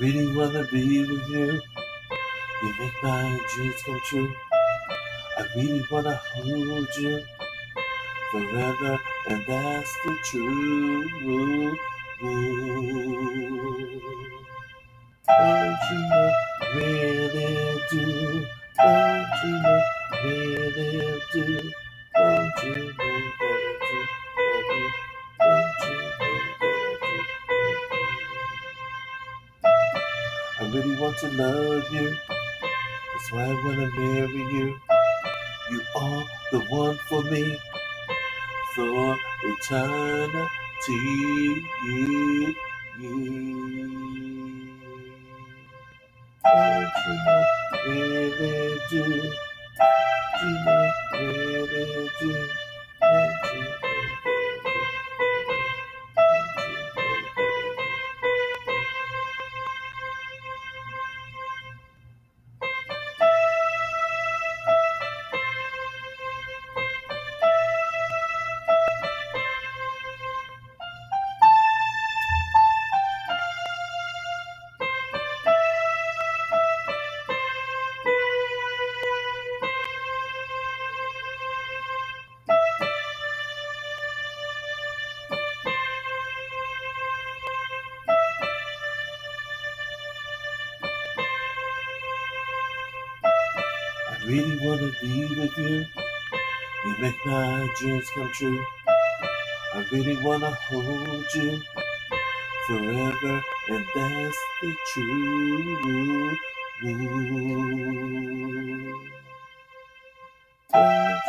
really wanna be with you. You make my dreams come true. I really wanna hold you forever, and that's the truth. Don't you know, really do? Don't you know, really do? Don't you know I really want to love you. That's why I wanna marry you. You are the one for me for eternity. You know, really do? Know, really do? Really wanna be with you. You make my dreams come true. I really wanna hold you forever, and that's the truth. Don't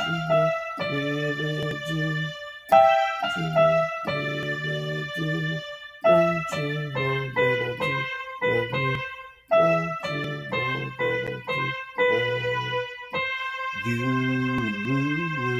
you really do? Don't you you.